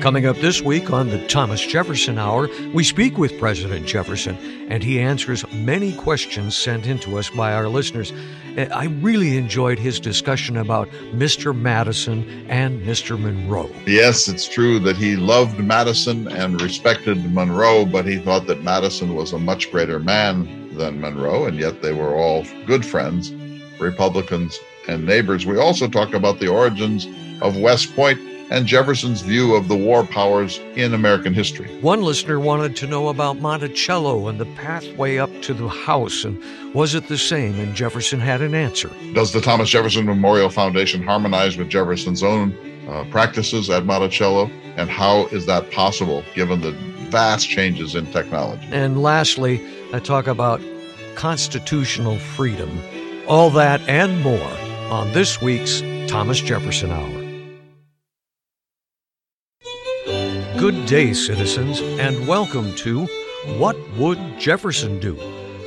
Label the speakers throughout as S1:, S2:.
S1: Coming up this week on the Thomas Jefferson Hour, we speak with President Jefferson, and he answers many questions sent in to us by our listeners. Uh, I really enjoyed his discussion about Mr. Madison and Mr. Monroe.
S2: Yes, it's true that he loved Madison and respected Monroe, but he thought that Madison was a much greater man than Monroe, and yet they were all good friends, Republicans and neighbors. We also talk about the origins of West Point and Jefferson's view of the war powers in American history.
S1: One listener wanted to know about Monticello and the pathway up to the house, and was it the same? And Jefferson had an answer.
S2: Does the Thomas Jefferson Memorial Foundation harmonize with Jefferson's own uh, practices at Monticello? And how is that possible given the vast changes in technology?
S1: And lastly, I talk about constitutional freedom. All that and more on this week's Thomas Jefferson Hour. Good day, citizens, and welcome to What Would Jefferson Do?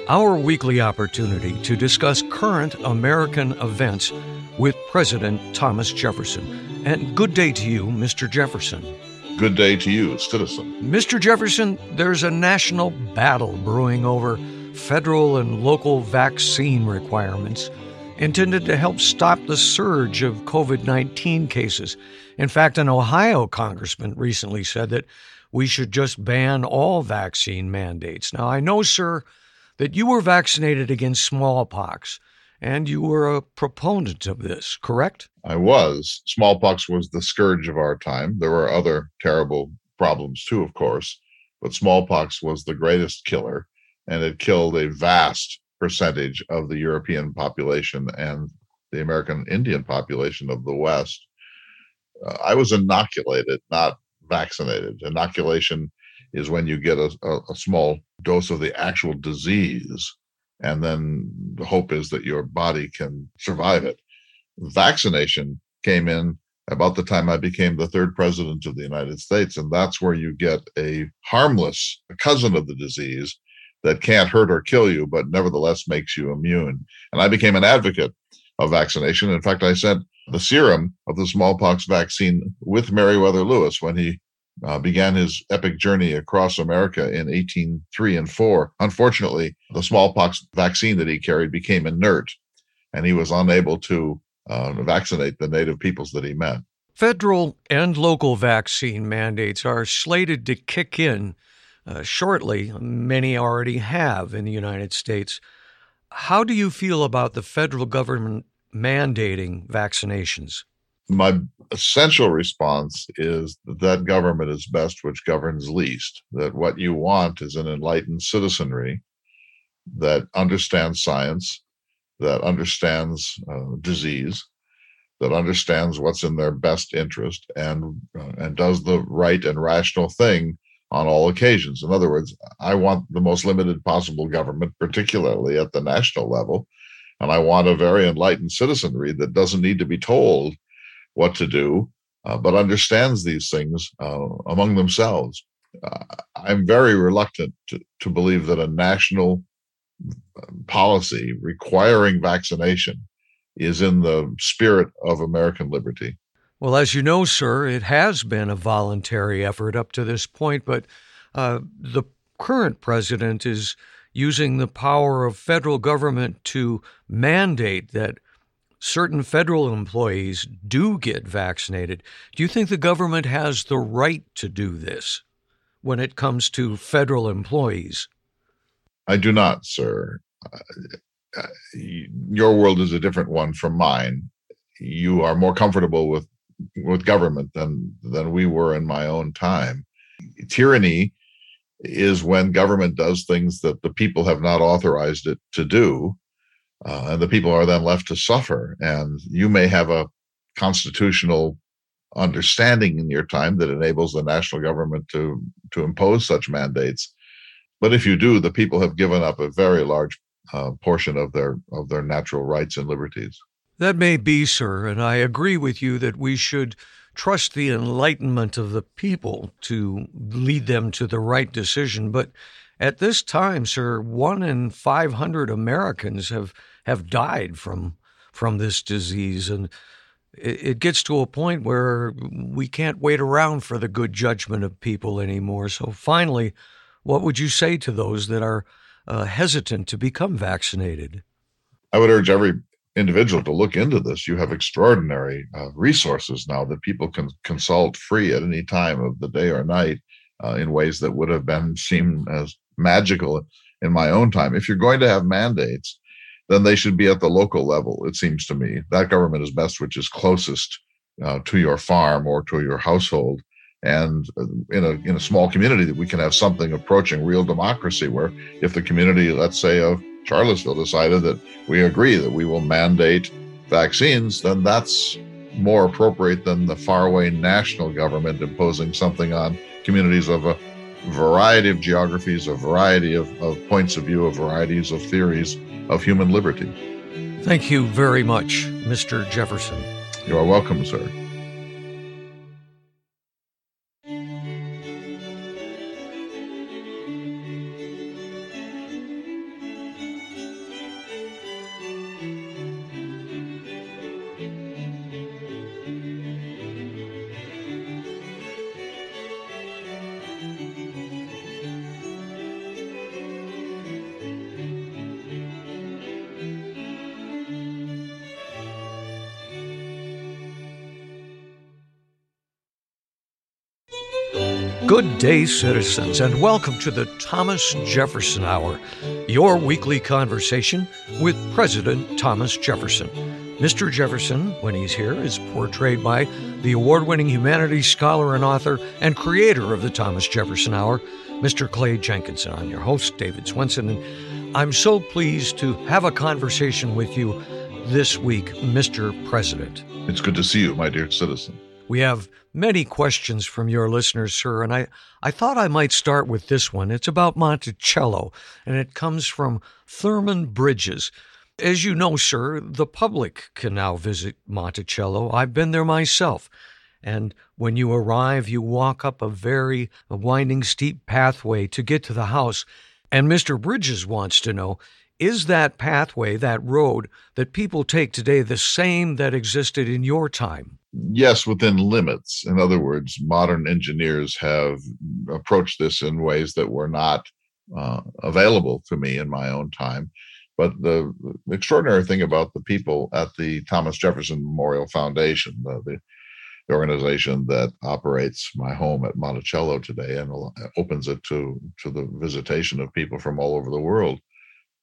S1: Our weekly opportunity to discuss current American events with President Thomas Jefferson. And good day to you, Mr. Jefferson.
S2: Good day to you, citizen.
S1: Mr. Jefferson, there's a national battle brewing over federal and local vaccine requirements intended to help stop the surge of COVID 19 cases. In fact, an Ohio congressman recently said that we should just ban all vaccine mandates. Now, I know, sir, that you were vaccinated against smallpox and you were a proponent of this, correct?
S2: I was. Smallpox was the scourge of our time. There were other terrible problems too, of course, but smallpox was the greatest killer and it killed a vast percentage of the European population and the American Indian population of the West. Uh, I was inoculated, not vaccinated. Inoculation is when you get a, a, a, small dose of the actual disease, and then the hope is that your body can survive it. Vaccination came in about the time I became the third president of the United States, and that's where you get a harmless cousin of the disease that can't hurt or kill you, but nevertheless makes you immune. And I became an advocate of vaccination. In fact, I sent the serum of the smallpox vaccine with Meriwether Lewis when he uh, began his epic journey across America in 1803 and 4. Unfortunately, the smallpox vaccine that he carried became inert, and he was unable to uh, vaccinate the native peoples that he met.
S1: Federal and local vaccine mandates are slated to kick in uh, shortly. Many already have in the United States. How do you feel about the federal government mandating vaccinations?
S2: My essential response is that, that government is best which governs least, that what you want is an enlightened citizenry that understands science, that understands uh, disease, that understands what's in their best interest, and uh, and does the right and rational thing on all occasions. In other words, I want the most limited possible government, particularly at the national level, and I want a very enlightened citizenry that doesn't need to be told what to do, uh, but understands these things uh, among themselves. Uh, I'm very reluctant to, to believe that a national uh, policy requiring vaccination is in the spirit of American liberty.
S1: Well, as you know, sir, it has been a voluntary effort up to this point, but uh, the current president is using the power of federal government to mandate that certain federal employees do get vaccinated. Do you think the government has the right to do this when it comes to federal employees?
S2: I do not, sir. Uh, your world is a different one from mine. You are more comfortable with with government than than we were in my own time. Tyranny is when government does things that the people have not authorized it to do, uh, and the people are then left to suffer. And you may have a constitutional understanding in your time that enables the national government to to impose such mandates. But if you do, the people have given up a very large uh, portion of their of their natural rights and liberties.
S1: That may be, sir, and I agree with you that we should trust the enlightenment of the people to lead them to the right decision. But at this time, sir, one in 500 Americans have, have died from, from this disease. And it gets to a point where we can't wait around for the good judgment of people anymore. So, finally, what would you say to those that are uh, hesitant to become vaccinated?
S2: I would urge every individual to look into this. You have extraordinary uh, resources now that people can consult free at any time of the day or night uh, in ways that would have been seen as magical in my own time. If you're going to have mandates, then they should be at the local level. It seems to me that government is best, which is closest uh, to your farm or to your household. And uh, in a in a small community, that we can have something approaching real democracy, where if the community, let's say of Charlottesville, decided that we agree that we will mandate vaccines, then that's more appropriate than the faraway national government imposing something on communities of a variety of geographies, a variety of, of points of view, a varieties of theories of human liberty.
S1: Thank you very much, Mr. Jefferson.
S2: You are welcome, sir.
S1: Day, citizens, and welcome to the Thomas Jefferson Hour, your weekly conversation with President Thomas Jefferson. Mr. Jefferson, when he's here, is portrayed by the award winning humanities scholar and author and creator of the Thomas Jefferson Hour, Mr. Clay Jenkinson. I'm your host, David Swenson, and I'm so pleased to have a conversation with you this week, Mr. President.
S2: It's good to see you, my dear citizen.
S1: We have many questions from your listeners, sir, and I, I thought I might start with this one. It's about Monticello, and it comes from Thurman Bridges. As you know, sir, the public can now visit Monticello. I've been there myself. And when you arrive, you walk up a very winding, steep pathway to get to the house. And Mr. Bridges wants to know is that pathway, that road that people take today, the same that existed in your time?
S2: Yes, within limits. In other words, modern engineers have approached this in ways that were not uh, available to me in my own time. But the, extraordinary thing about the people at the Thomas Jefferson Memorial Foundation, the, the, the organization that operates my home at Monticello today and opens it to, to the visitation of people from all over the world,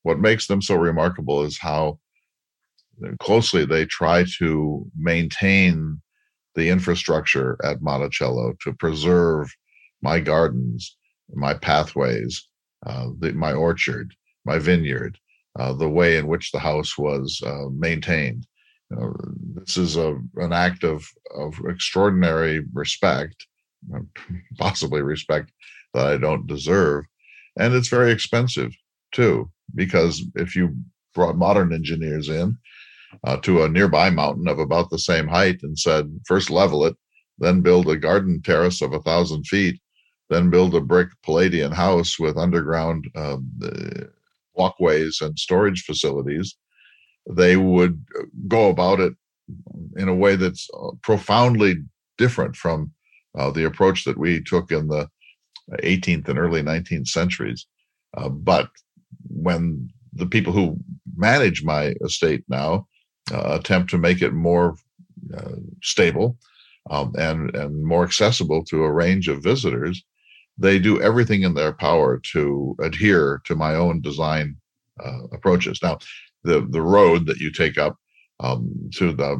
S2: what makes them so remarkable is how closely they try to maintain the infrastructure at Monticello to preserve my gardens, my pathways, uh, the, my orchard, my vineyard, uh, the way in which the house was uh, maintained. You know, this is a, an act of, of extraordinary respect, possibly respect that I don't deserve. And it's very expensive too because if you brought modern engineers in uh, to a nearby mountain of about the same height and said, first level it, then build a garden terrace of a thousand feet, then build a brick Palladian house with underground um, walkways and storage facilities, they would go about it in a way that's uh, profoundly different from uh, the approach that we took in the 18th and early 19th centuries. Uh, but when the people who manage my estate now uh, attempt to make it more uh, stable um, and and more accessible to a range of visitors, they do everything in their power to adhere to my own design uh, approaches. Now, the the road that you take up um, to the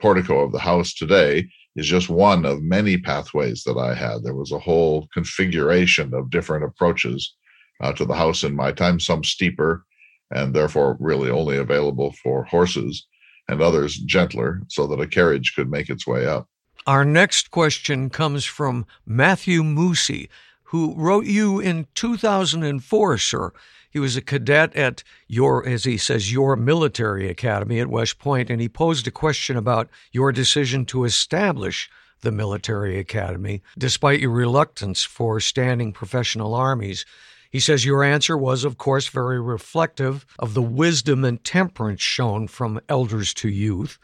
S2: portico of the house today is just one of many pathways that I had. There was a whole configuration of different approaches uh, to the house in my time, some steeper and therefore really only available for horses, and others gentler so that a carriage could make its way up.
S1: Our next question comes from Matthew Moosey, who wrote you in 2004, sir. He was a cadet at your, as he says, your military academy at West Point, and he posed a question about your decision to establish the military academy, despite your reluctance for standing professional armies. He says your answer was, of course, very reflective of the wisdom and temperance shown from elders to youth.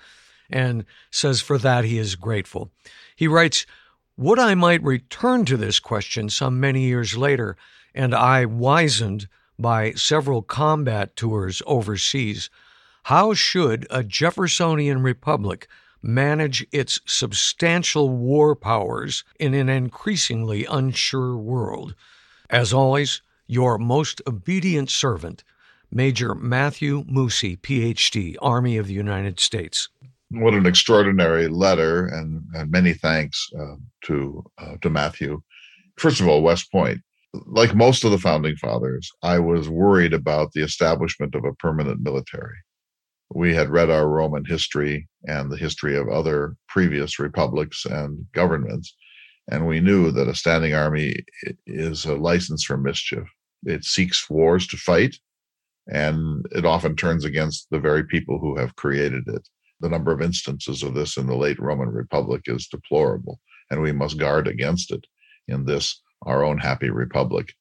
S1: and says for that he is grateful. He writes, Would I might return to this question some many years later, and I wizened by several combat tours overseas. How should a Jeffersonian republic manage its substantial war powers in an increasingly unsure world? As always, your most obedient servant, Major Matthew Moosey, PhD, Army of the United States.
S2: What an extraordinary letter, and, and many thanks uh, to uh, to Matthew. First of all, West Point. Like most of the founding fathers, I was worried about the establishment of a permanent military. We had read our Roman history and the history of other previous republics and governments, and we knew that a standing army is a license for mischief. It seeks wars to fight, and it often turns against the very people who have created it. The number of instances of this in the late Roman Republic is deplorable, and we must guard against it in this our own happy republic.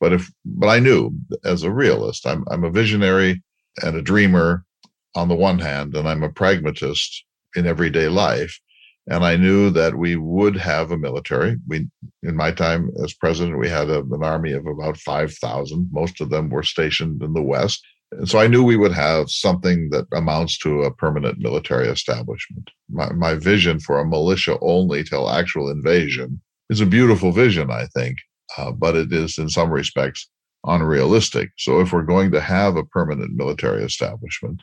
S2: But if but I knew as a realist, I'm I'm a visionary and a dreamer on the one hand, and I'm a pragmatist in everyday life. And I knew that we would have a military. We, in my time as president, we had a, an army of about 5,000. Most of them were stationed in the West. And so I knew we would have something that amounts to a permanent military establishment. My, my vision for a militia only till actual invasion is a beautiful vision, I think, uh, but it is in some respects unrealistic. So if we're going to have a permanent military establishment,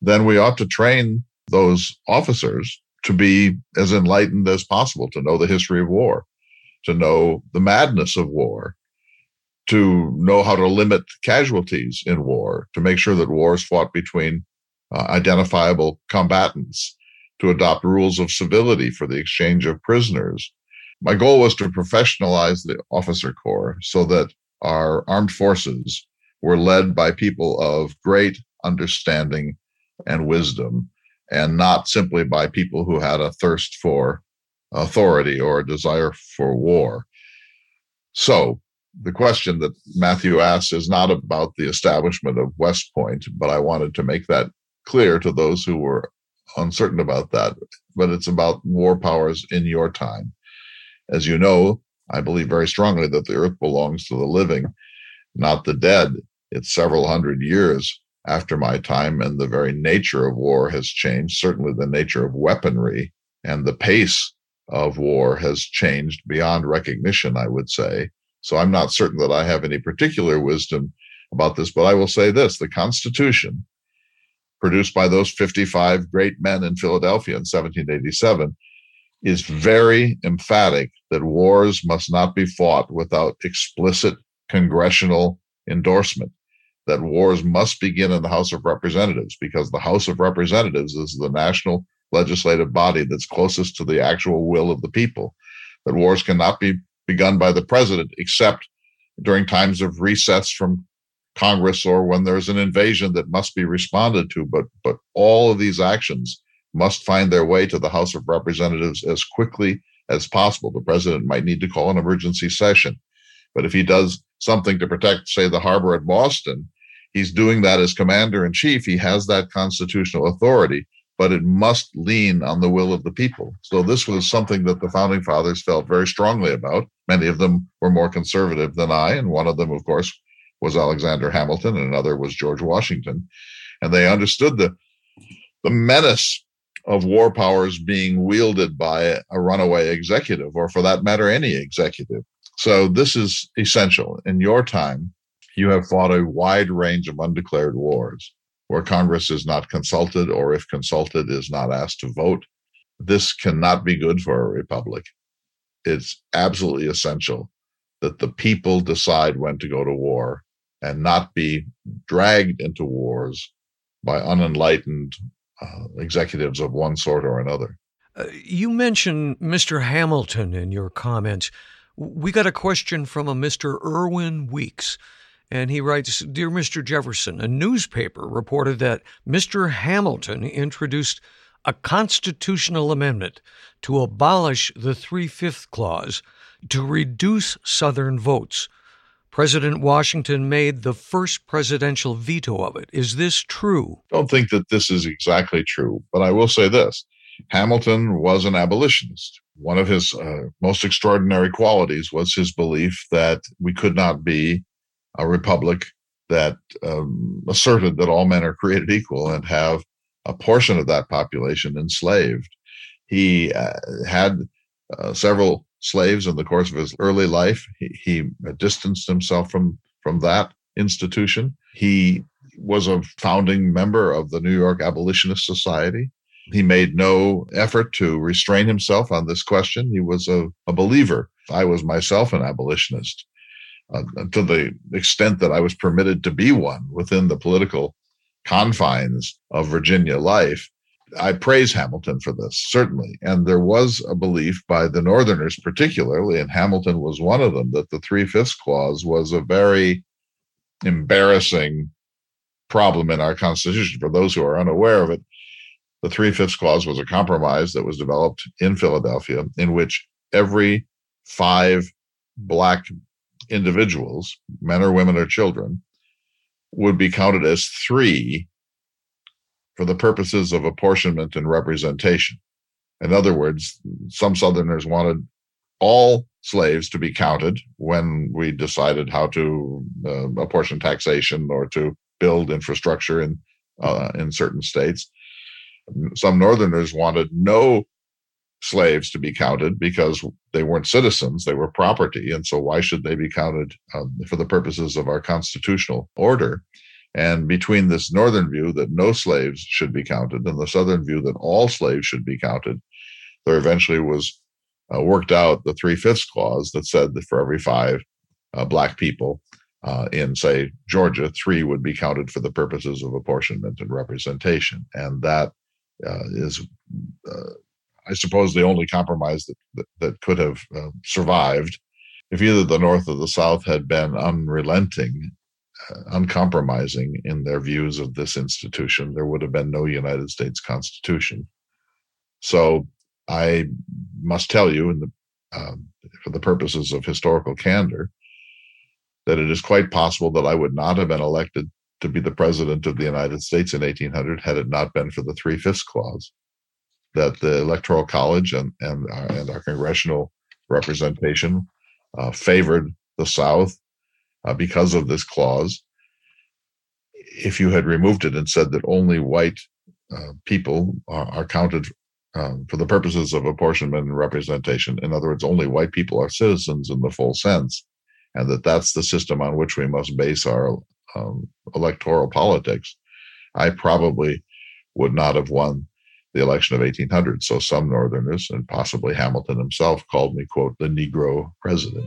S2: then we ought to train those officers to be as enlightened as possible, to know the history of war, to know the madness of war, to know how to limit casualties in war, to make sure that war is fought between uh, identifiable combatants, to adopt rules of civility for the exchange of prisoners. My goal was to professionalize the officer corps so that our armed forces were led by people of great understanding and wisdom and not simply by people who had a thirst for authority or a desire for war. So, the question that Matthew asks is not about the establishment of West Point, but I wanted to make that clear to those who were uncertain about that. But it's about war powers in your time. As you know, I believe very strongly that the earth belongs to the living, not the dead. It's several hundred years after my time, and the very nature of war has changed. Certainly, the nature of weaponry and the pace of war has changed beyond recognition, I would say. So I'm not certain that I have any particular wisdom about this, but I will say this the Constitution, produced by those 55 great men in Philadelphia in 1787, is very emphatic that wars must not be fought without explicit congressional endorsement that wars must begin in the House of Representatives because the House of Representatives is the national legislative body that's closest to the actual will of the people. That wars cannot be begun by the president except during times of recess from Congress or when there's an invasion that must be responded to. But but all of these actions must find their way to the House of Representatives as quickly as possible. The president might need to call an emergency session. But if he does something to protect, say, the harbor at Boston, he's doing that as commander in chief. He has that constitutional authority, but it must lean on the will of the people. So this was something that the founding fathers felt very strongly about. Many of them were more conservative than I, and one of them, of course, was Alexander Hamilton, and another was George Washington. And they understood the the menace of war powers being wielded by a runaway executive, or for that matter, any executive. So this is essential. In your time, you have fought a wide range of undeclared wars where Congress is not consulted, or if consulted, is not asked to vote. This cannot be good for a republic. It's absolutely essential that the people decide when to go to war and not be dragged into wars by unenlightened uh, executives of one sort or another.
S1: Uh, you mentioned Mr. Hamilton in your comments. We got a question from a Mr. Irwin Weeks. And he writes Dear Mr. Jefferson, a newspaper reported that Mr. Hamilton introduced a constitutional amendment to abolish the three fifth clause to reduce Southern votes. President Washington made the first presidential veto of it. Is this true?
S2: I don't think that this is exactly true, but I will say this Hamilton was an abolitionist. One of his uh, most extraordinary qualities was his belief that we could not be a republic that um, asserted that all men are created equal and have a portion of that population enslaved. He uh, had uh, several slaves in the course of his early life. He, he distanced himself from from that institution. He was a founding member of the New York Abolitionist Society. He made no effort to restrain himself on this question. He was a, a believer. I was myself an abolitionist uh, to the extent that I was permitted to be one within the political confines of Virginia life. I praise Hamilton for this, certainly. And there was a belief by the Northerners, particularly, and Hamilton was one of them, that the Three Fifths Clause was a very embarrassing problem in our Constitution. For those who are unaware of it, the Three Fifths Clause was a compromise that was developed in Philadelphia in which every five Black individuals, men or women or children, would be counted as three for the purposes of apportionment and representation. In other words, some Southerners wanted all slaves to be counted when we decided how to uh, apportion taxation or to build infrastructure in uh, in certain states. Some Northerners wanted no slaves to be counted because they weren't citizens, they were property. And so, why should they be counted um, for the purposes of our constitutional order? And between this northern view that no slaves should be counted and the southern view that all slaves should be counted, there eventually was uh, worked out the three fifths clause that said that for every five uh, black people uh, in, say, Georgia, three would be counted for the purposes of apportionment and representation. And that uh, is uh, I suppose, the only compromise that, that, that could have uh, survived. If either the North or the South had been unrelenting, uh, uncompromising in their views of this institution, there would have been no United States Constitution. So I must tell you, in the, um, for the purposes of historical candor, that it is quite possible that I would not have been elected to be the president of the United States in 1800 had it not been for the Three Fifths Clause that the Electoral College and and, uh, and our congressional representation uh, favored the South uh, because of this clause. If you had removed it and said that only white uh, people are, are counted um, for the purposes of apportionment and representation, in other words, only white people are citizens in the full sense, and that that's the system on which we must base our um, electoral politics, I probably would not have won the election of 1800. So some Northerners, and possibly Hamilton himself, called me, quote, the Negro president.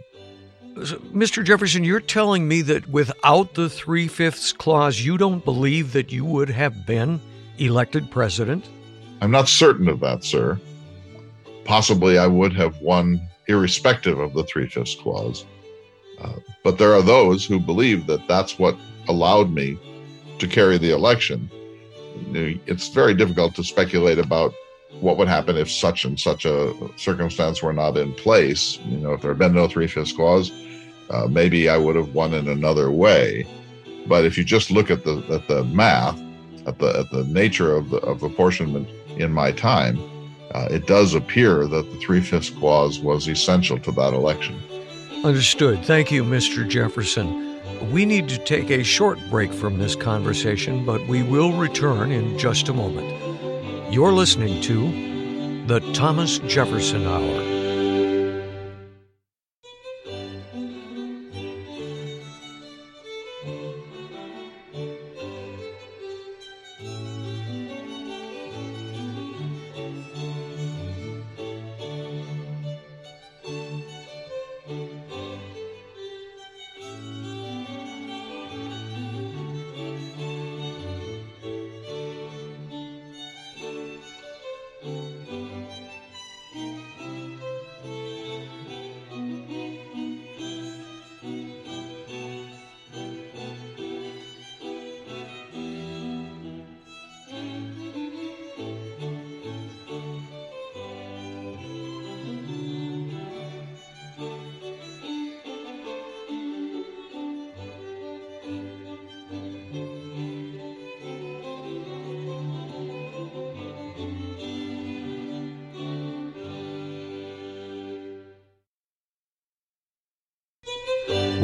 S1: Mr. Jefferson, you're telling me that without the Three Fifths Clause, you don't believe that you would have been elected president?
S2: I'm not certain of that, sir. Possibly I would have won irrespective of the Three Fifths Clause. Uh, but there are those who believe that that's what allowed me to carry the election it's very difficult to speculate about what would happen if such and such a circumstance were not in place. You know, if there had been no three fifths clause, uh, maybe I would have won in another way. But if you just look at the at the math, at the at the nature of the of apportionment in my time, uh, it does appear that the three fifths clause was essential to that election.
S1: Understood. Thank you, Mr. Jefferson. We need to take a short break from this conversation, but we will return in just a moment. You're listening to the Thomas Jefferson Hour.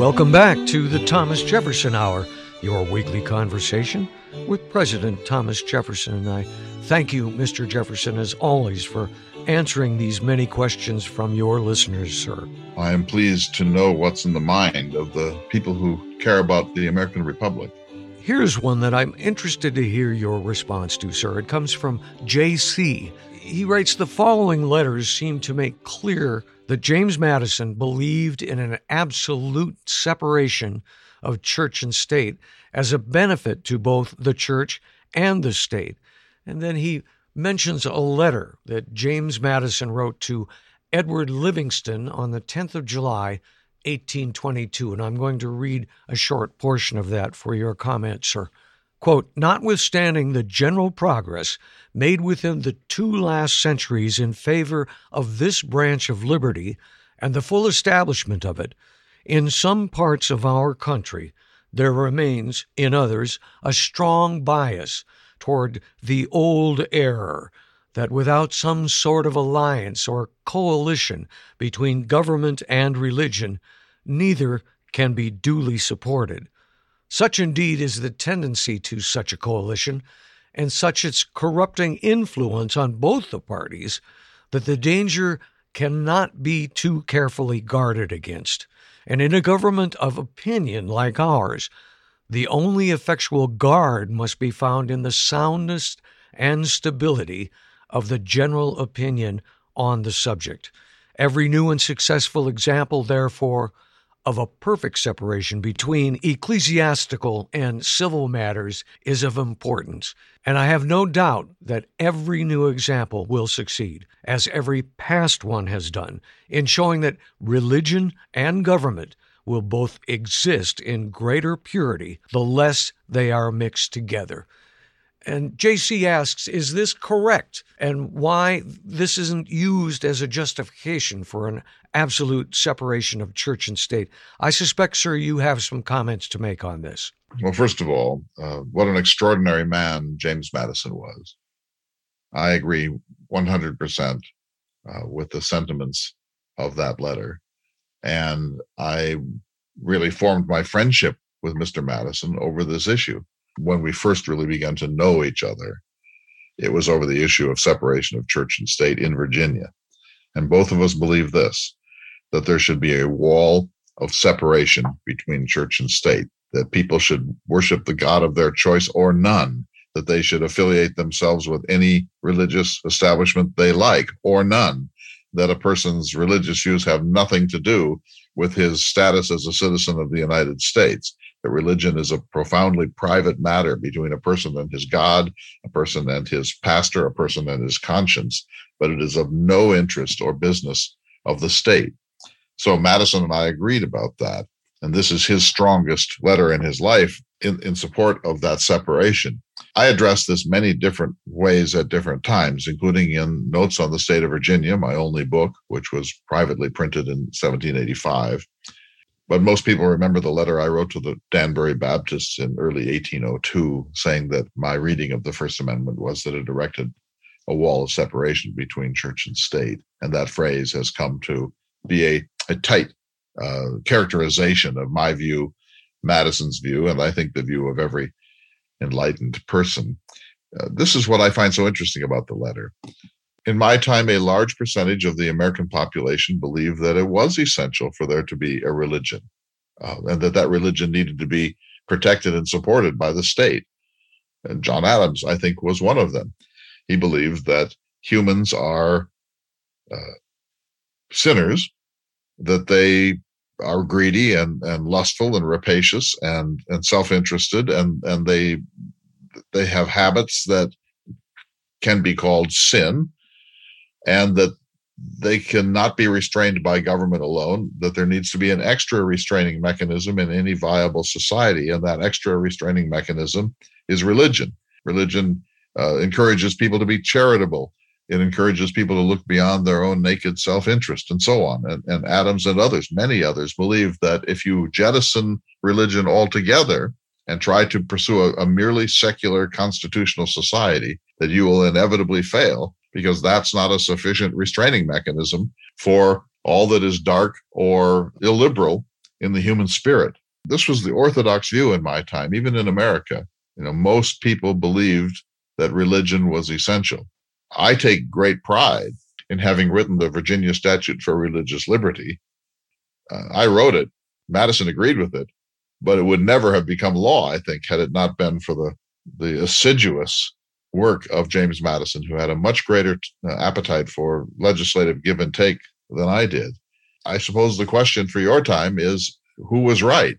S1: Welcome back to the Thomas Jefferson Hour, your weekly conversation with President Thomas Jefferson. And I thank you, Mr. Jefferson, as always, for answering these many questions from your listeners, sir.
S2: I am pleased to know what's in the mind of the people who care about the American Republic.
S1: Here's one that I'm interested to hear your response to, sir. It comes from J.C. He writes The following letters seem to make clear that James Madison believed in an absolute separation of church and state as a benefit to both the church and the state. And then he mentions a letter that James Madison wrote to Edward Livingston on the 10th of July, 1822. And I'm going to read a short portion of that for your comment, sir. Quote, notwithstanding the general progress made within the two last centuries in favor of this branch of liberty and the full establishment of it, in some parts of our country there remains, in others, a strong bias toward the old error that without some sort of alliance or coalition between government and religion, neither can be duly supported. Such indeed is the tendency to such a coalition, and such its corrupting influence on both the parties, that the danger cannot be too carefully guarded against. And in a government of opinion like ours, the only effectual guard must be found in the soundness and stability of the general opinion on the subject. Every new and successful example, therefore, of a perfect separation between ecclesiastical and civil matters is of importance, and I have no doubt that every new example will succeed, as every past one has done, in showing that religion and government will both exist in greater purity the less they are mixed together. And JC asks, is this correct? And why this isn't used as a justification for an absolute separation of church and state? I suspect, sir, you have some comments to make on this.
S2: Well, first of all, uh, what an extraordinary man James Madison was. I agree 100% uh, with the sentiments of that letter. And I really formed my friendship with Mr. Madison over this issue when we first really began to know each other, it was over the issue of separation of church and state in Virginia. And both of us believe this that there should be a wall of separation between church and state, that people should worship the God of their choice or none, that they should affiliate themselves with any religious establishment they like or none, that a person's religious views have nothing to do with his status as a citizen of the United States that religion is a profoundly private matter between a person and his God, a person and his pastor, a person and his conscience, but it is of no interest or business of the state. So Madison and I agreed about that. And this is his strongest letter in his life in, in support of that separation. I addressed this many different ways at different times, including in Notes on the State of Virginia, my only book, which was privately printed in 1785. But most people remember the letter I wrote to the Danbury Baptists in early 1802, saying that my reading of the First Amendment was that it erected a wall of separation between church and state. And that phrase has come to be a, a tight uh, characterization of my view, Madison's view, and I think the view of every enlightened person. Uh, this is what I find so interesting about the letter in my time, a large percentage of the American population believed that it was essential for there to be a religion uh, and that that religion needed to be protected and supported by the state. And John Adams, I think, was one of them. He believed that humans are uh, sinners, that they are greedy and, and lustful and rapacious and, and self-interested and, and they they have habits that can be called sin and that they cannot be restrained by government alone, that there needs to be an extra restraining mechanism in any viable society. And that extra restraining mechanism is religion. Religion uh, encourages people to be charitable. It encourages people to look beyond their own naked self interest and so on. And, and Adams and others, many others, believe that if you jettison religion altogether and try to pursue a, a merely secular constitutional society, that you will inevitably fail because that's not a sufficient restraining mechanism for all that is dark or illiberal in the human spirit. This was the orthodox view in my time, even in America. You know, most people believed that religion was essential. I take great pride in having written the Virginia Statute for Religious Liberty. Uh, I wrote it. Madison agreed with it, but it would never have become law, I think, had it not been for the, the assiduous work of James Madison, who had a much greater uh, appetite for legislative give and take than I did. I suppose the question for your time is who was right?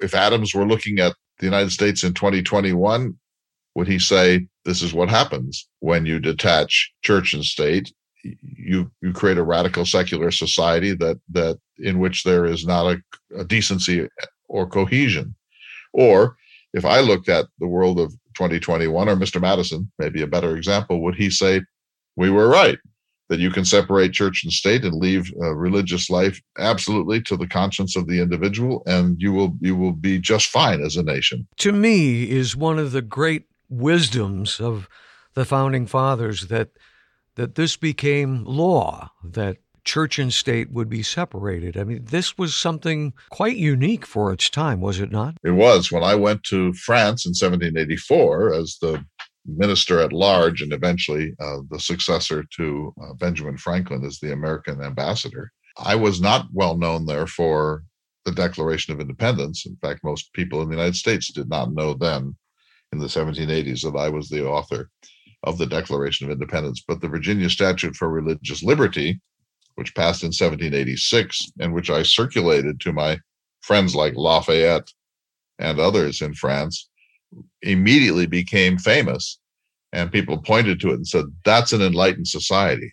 S2: If Adams were looking at the United States in 2021, would he say this is what happens when you detach church and state? You you create a radical secular society that that in which there is not a, a decency or cohesion. Or if I looked at the world of 2021, or Mr. Madison, maybe a better example, would he say we were right? that you can separate church and state and leave uh, religious life absolutely to the conscience of the individual and you will you will be just fine as a nation
S1: to me is one of the great wisdoms of the founding fathers that that this became law that church and state would be separated. I mean, this was something quite unique for its time, was it not?
S2: It was. When I went to France in 1784 as the minister at large and eventually uh, the successor to uh, Benjamin Franklin as the American ambassador. I was not well known there for the Declaration of Independence. In fact, most people in the United States did not know then in the 1780s that I was the author of the Declaration of Independence. But the Virginia Statute for Religious Liberty, which passed in 1786 and which I circulated to my friends like Lafayette and others in France, immediately became famous. And people pointed to it and said, that's an enlightened society.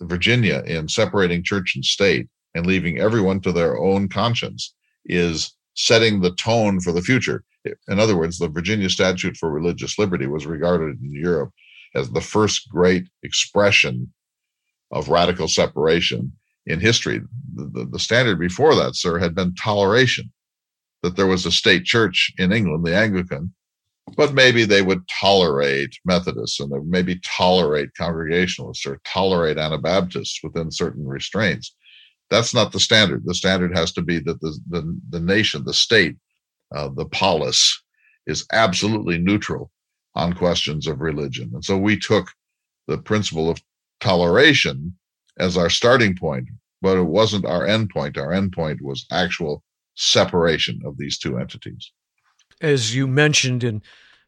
S2: Virginia, in separating church and state and leaving everyone to their own conscience, is setting the tone for the future. In other words, the Virginia Statute for Religious Liberty was regarded in Europe as the first great expression of radical separation in history. The, the, the, standard before that, sir, had been toleration that there was a state church in England, the Anglican, but maybe they would tolerate Methodists and they maybe tolerate Congregationalists or tolerate Anabaptists within certain restraints. That's not the standard. The standard has to be that the, the, the nation, the state, uh, the polis is absolutely neutral on questions of religion. And so we took the principle of toleration as our starting point, but it wasn't our end point. Our end point was actual separation of these two entities.
S1: As you mentioned in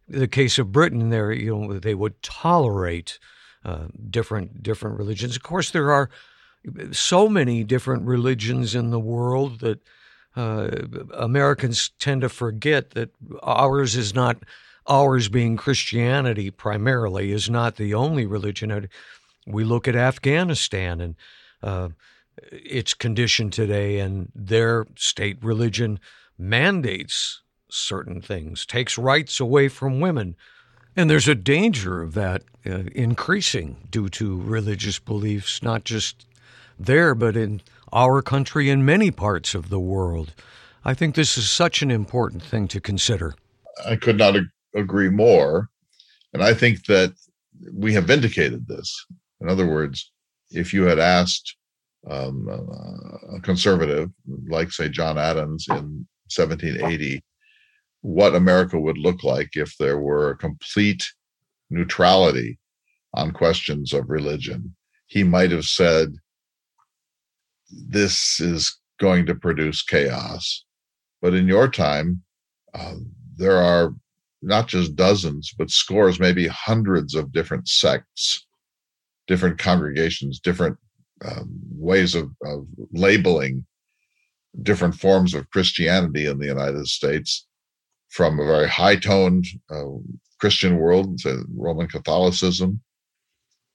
S1: the case of Britain, there you know they would tolerate uh, different different religions. Of course, there are so many different religions in the world that uh, Americans tend to forget that ours is not ours being Christianity primarily is not the only religion. We look at Afghanistan and uh, its condition today, and their state religion mandates certain things, takes rights away from women. And there's a danger of that uh, increasing due to religious beliefs, not just there, but in our country and many parts of the world. I think this is such an important thing to consider.
S2: I could not ag- agree more. And I think that we have vindicated this. In other words, if you had asked um, a conservative, like, say, John Adams in 1780, what America would look like if there were a complete neutrality on questions of religion. He might have said, This is going to produce chaos. But in your time, uh, there are not just dozens, but scores, maybe hundreds of different sects, different congregations, different um, ways of, of labeling different forms of Christianity in the United States from a very high toned uh, Christian world, to Roman Catholicism,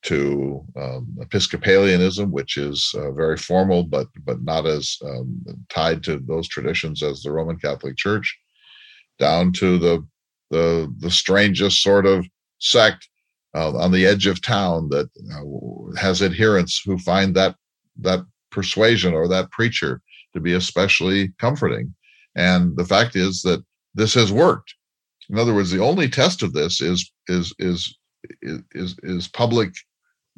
S2: to um, Episcopalianism, which is uh, very formal but but not as um, tied to those traditions as the Roman Catholic Church, down to the the the strangest sort of sect uh, on the edge of town that uh, has adherents who find that that persuasion or that preacher to be especially comforting. And the fact is that this has worked. In other words, the only test of this is is is is is public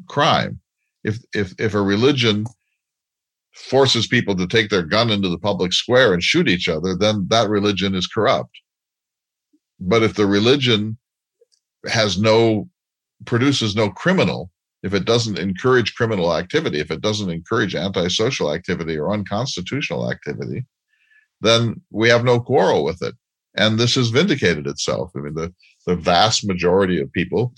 S2: crime. If if if a religion forces people to take their gun into the public square and shoot each other, then that religion is corrupt. But if the religion has no produces no criminal, if it doesn't encourage criminal activity, if it doesn't encourage antisocial activity or unconstitutional activity, then we have no quarrel with it. And this has vindicated itself. I mean, the, the vast majority of people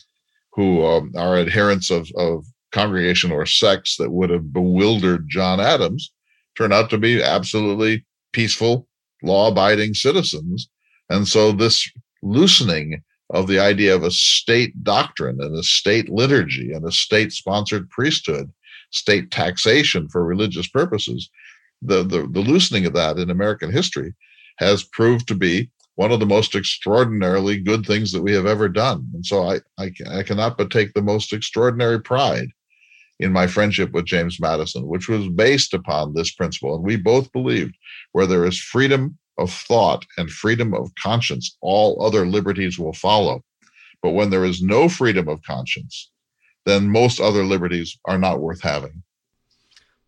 S2: who um, are adherents of, of congregation or sects that would have bewildered John Adams turn out to be absolutely peaceful, law abiding citizens. And so this loosening of the idea of a state doctrine and a state liturgy and a state sponsored priesthood, state taxation for religious purposes, the, the, the loosening of that in American history has proved to be one of the most extraordinarily good things that we have ever done. And so I, I, I cannot but take the most extraordinary pride in my friendship with James Madison, which was based upon this principle. And we both believed where there is freedom of thought and freedom of conscience, all other liberties will follow. But when there is no freedom of conscience, then most other liberties are not worth having.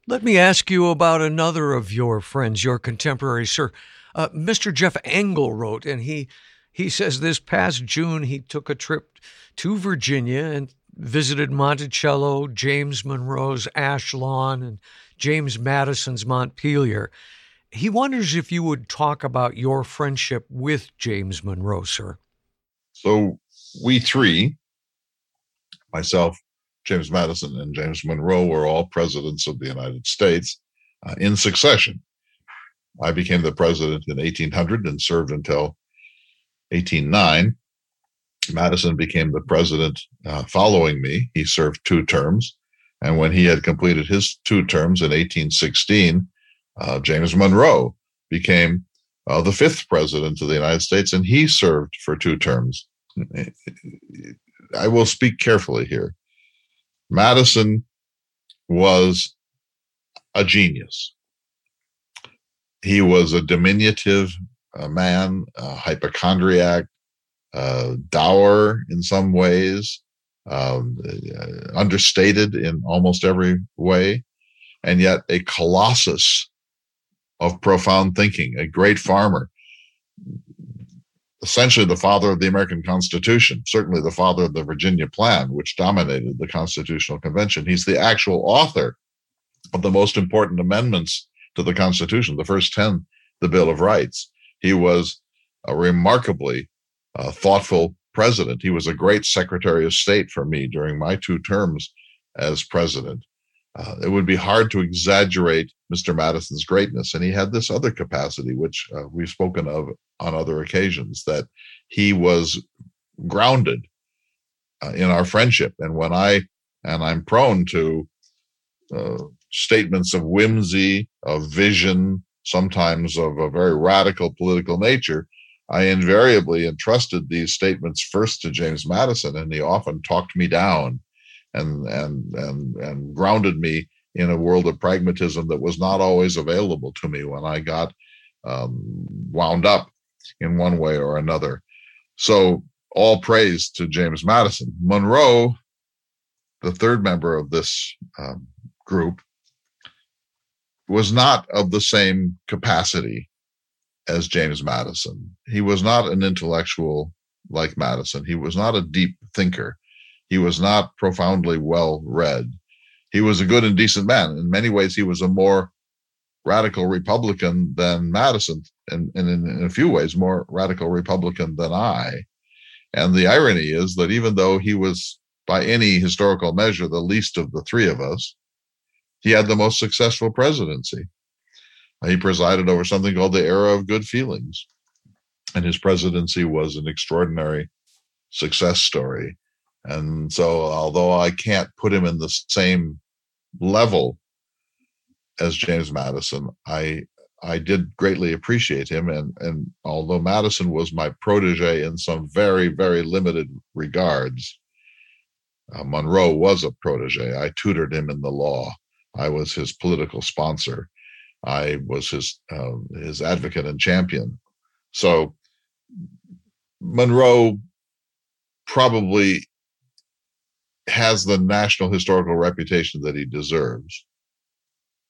S1: Let me ask you about another of your friends, your contemporary, sir. Uh, Mr. Jeff Engel wrote, and he he says this past June he took a trip to Virginia and visited Monticello, James Monroe's Ashlawn, and James Madison's Montpelier. He wonders if you would talk about your friendship with James Monroe, sir.
S2: So, we three, myself, James Madison, and James Monroe, were all presidents of the United States uh, in succession. I became the president in 1800 and served until 1809. Madison became the president uh, following me. He served two terms. And when he had completed his two terms in 1816, uh, James Monroe became uh, the fifth president of the United States, and he served for two terms. I will speak carefully here. Madison was a genius. He was a diminutive uh, man, a hypochondriac, uh, dour in some ways, um, understated in almost every way, and yet a colossus of profound thinking, a great farmer, essentially the father of the American Constitution, certainly the father of the Virginia Plan, which dominated the Constitutional Convention. He's the actual author of the most important amendments to the Constitution, the first 10, the Bill of Rights. He was a remarkably uh, thoughtful president. He was a great Secretary of State for me during my two terms as president. Uh, it would be hard to exaggerate Mr. Madison's greatness. And he had this other capacity, which uh, we've spoken of on other occasions, that he was grounded uh, in our friendship. And when I, and I'm prone to uh, statements of whimsy, of vision, sometimes of a very radical political nature, I invariably entrusted these statements first to James Madison, and he often talked me down and and and and grounded me in a world of pragmatism that was not always available to me when I got um, wound up in one way or another. So all praise to James Madison. Monroe, the third member of this um, group, was not of the same capacity as James Madison. He was not an intellectual like Madison. He was not a deep thinker. He was not profoundly well read. He was a good and decent man. In many ways, he was a more radical Republican than Madison, and, and in, in a few ways, more radical Republican than I. And the irony is that even though he was, by any historical measure, the least of the three of us, he had the most successful presidency. He presided over something called the Era of Good Feelings. And his presidency was an extraordinary success story. And so, although I can't put him in the same level as James Madison, I I did greatly appreciate him. And and although Madison was my protege in some very very limited regards, uh, Monroe was a protege. I tutored him in the law. I was his political sponsor. I was his uh, his advocate and champion. So Monroe probably has the national historical reputation that he deserves.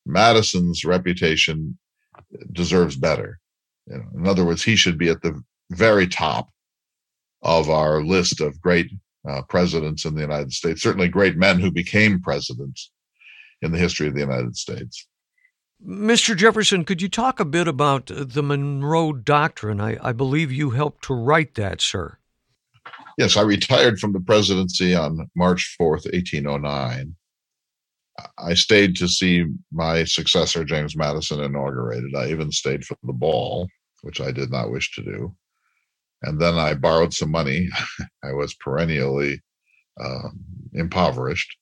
S2: Madison's reputation deserves better. You know, in other words, he should be at the very top of our list of great uh, presidents in the United States, certainly great men who became presidents in the history of the United States.
S1: Mr. Jefferson, could you talk a bit about the Monroe Doctrine? I, I believe you helped to write that, sir.
S2: Yes, I retired from the presidency on March 4th, 1809. I stayed to see my successor, James Madison, inaugurated. I even stayed for the ball, which I did not wish to do. And then I borrowed some money. I was perennially uh, impoverished.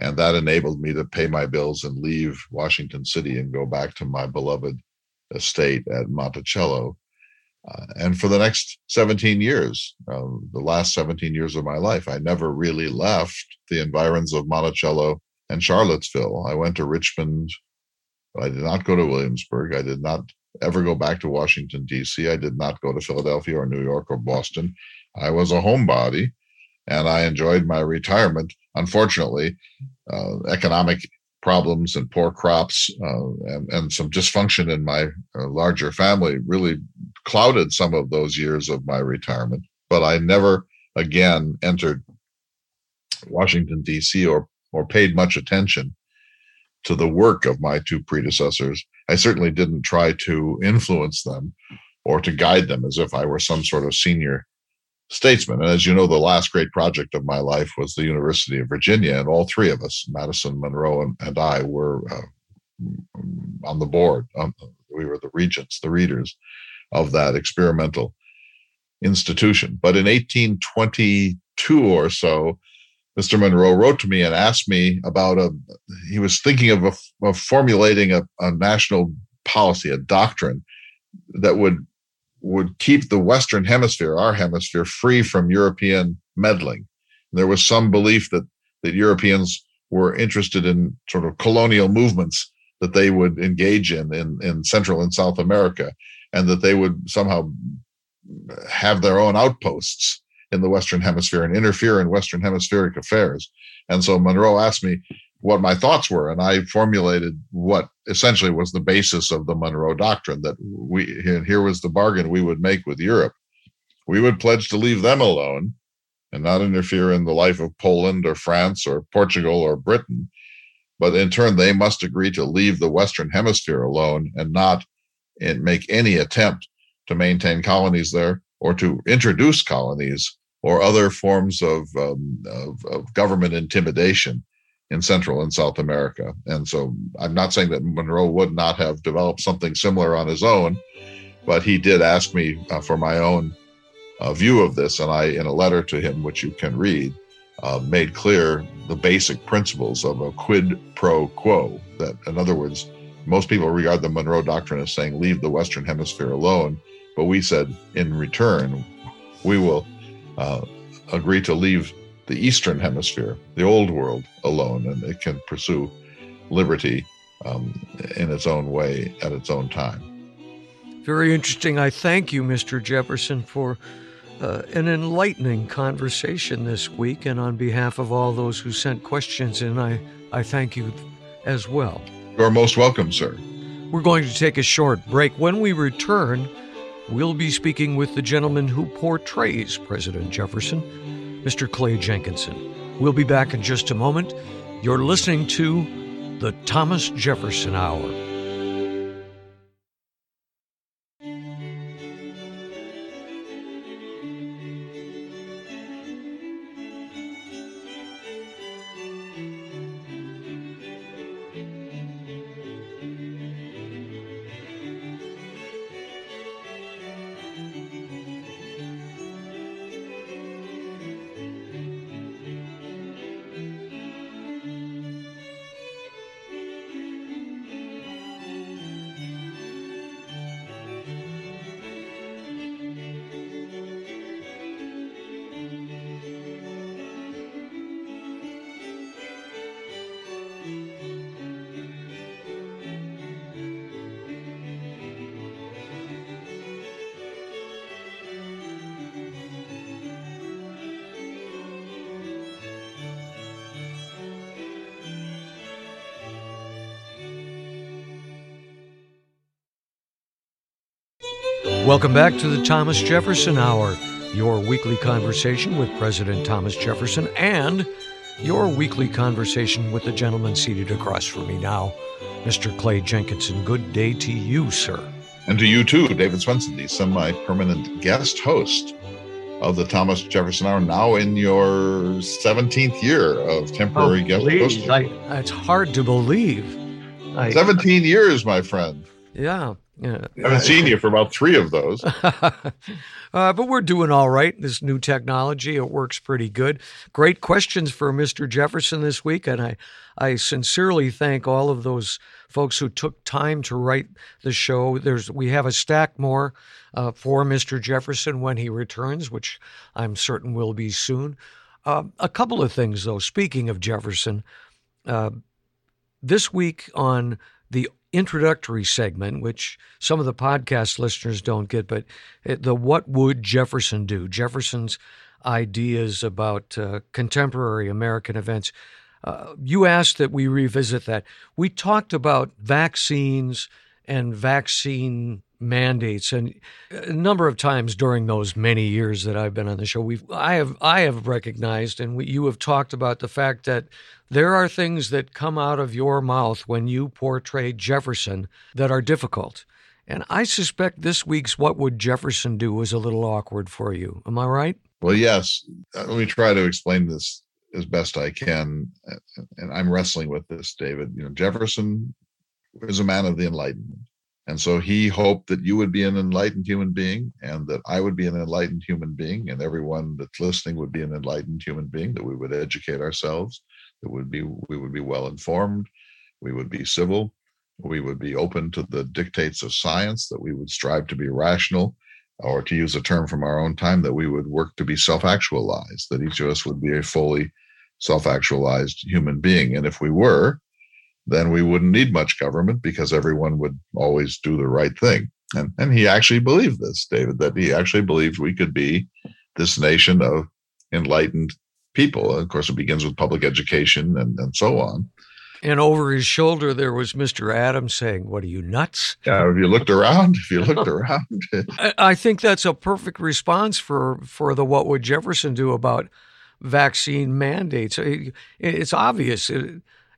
S2: And that enabled me to pay my bills and leave Washington City and go back to my beloved estate at Monticello. Uh, and for the next 17 years, uh, the last 17 years of my life, I never really left the environs of Monticello and Charlottesville. I went to Richmond. I did not go to Williamsburg. I did not ever go back to Washington, D.C. I did not go to Philadelphia or New York or Boston. I was a homebody and I enjoyed my retirement. Unfortunately, uh, economic problems and poor crops uh, and, and, some dysfunction in my uh, larger family really clouded some of those years of my retirement. But I never again entered Washington, D.C. or or paid much attention to the work of my two predecessors. I certainly didn't try to influence them or to guide them as if I were some sort of senior statesman. And as you know, the last great project of my life was the University of Virginia, and all three of us, Madison, Monroe, and, and I, were uh, on the board. Um, we were the regents, the readers of that experimental institution. But in 1822 or so, Mr. Monroe wrote to me and asked me about a, he was thinking of, a, of formulating a, a national policy, a doctrine that would would keep the Western Hemisphere, our hemisphere, free from European meddling. And There was some belief that that Europeans were interested in sort of colonial movements that they would engage in, in in Central and South America, and that they would somehow have their own outposts in the Western Hemisphere and interfere in Western Hemispheric affairs. And so Monroe asked me what my thoughts were, and I formulated what essentially was the basis of the Monroe Doctrine that we, and here was the bargain we would make with Europe. We would pledge to leave them alone and not interfere in the life of Poland or France or Portugal or Britain. But in turn, they must agree to leave the Western Hemisphere alone and not make any attempt to maintain colonies there or to introduce colonies or other forms of, um, of, of, government intimidation in Central and South America. And so I'm not saying that Monroe would not have developed something similar on his own, but he did ask me uh, for my own uh, view of this. And I, in a letter to him, which you can read, uh, made clear the basic principles of a quid pro quo. That, in other words, most people regard the Monroe Doctrine as saying, leave the Western Hemisphere alone. But we said, in return, we will uh, agree to leave the Eastern Hemisphere, the old world, alone, and it can pursue liberty um, in its own way at its own time.
S1: Very interesting. I thank you, Mr. Jefferson, for uh, an enlightening conversation this week. And on behalf of all those who sent questions in, I, I thank you as well.
S2: You're most welcome, sir.
S1: We're going to take a short break. When we return, we'll be speaking with the gentleman who portrays President Jefferson, Mr. Clay Jenkinson. We'll be back in just a moment. You're listening to the Thomas Jefferson Hour. Welcome back to the Thomas Jefferson Hour, your weekly conversation with President Thomas Jefferson and your weekly conversation with the gentleman seated across from me now, Mr. Clay Jenkinson. Good day to you, sir.
S2: And to you too, David Swenson, the semi permanent guest host of the Thomas Jefferson Hour, now in your 17th year of temporary oh, guest hosting. I,
S1: it's hard to believe.
S2: 17 years, my friend.
S1: Yeah.
S2: Yeah. I haven't seen you for about three of those. uh,
S1: but we're doing all right. This new technology, it works pretty good. Great questions for Mr. Jefferson this week. And I, I sincerely thank all of those folks who took time to write the show. There's We have a stack more uh, for Mr. Jefferson when he returns, which I'm certain will be soon. Uh, a couple of things, though. Speaking of Jefferson, uh, this week on the introductory segment, which some of the podcast listeners don't get, but the What Would Jefferson Do? Jefferson's ideas about uh, contemporary American events. Uh, you asked that we revisit that. We talked about vaccines and vaccine mandates and a number of times during those many years that I've been on the show we've I have I have recognized and we, you have talked about the fact that there are things that come out of your mouth when you portray Jefferson that are difficult. And I suspect this week's What Would Jefferson Do was a little awkward for you. Am I right?
S2: Well, yes. Uh, let me try to explain this as best I can. And I'm wrestling with this, David. You know, Jefferson was a man of the Enlightenment. And so he hoped that you would be an enlightened human being and that I would be an enlightened human being and everyone that's listening would be an enlightened human being, that we would educate ourselves it would be we would be well informed, we would be civil, we would be open to the dictates of science, that we would strive to be rational, or to use a term from our own time, that we would work to be self-actualized, that each of us would be a fully self-actualized human being. And if we were, then we wouldn't need much government because everyone would always do the right thing. And, and he actually believed this, David, that he actually believed we could be this nation of enlightened people. Of course, it begins with public education and, and so on.
S1: And over his shoulder, there was Mr. Adams saying, What are you, nuts?
S2: Yeah, if you looked around, if you looked around.
S1: I think that's a perfect response for, for the What Would Jefferson Do about vaccine mandates. It's obvious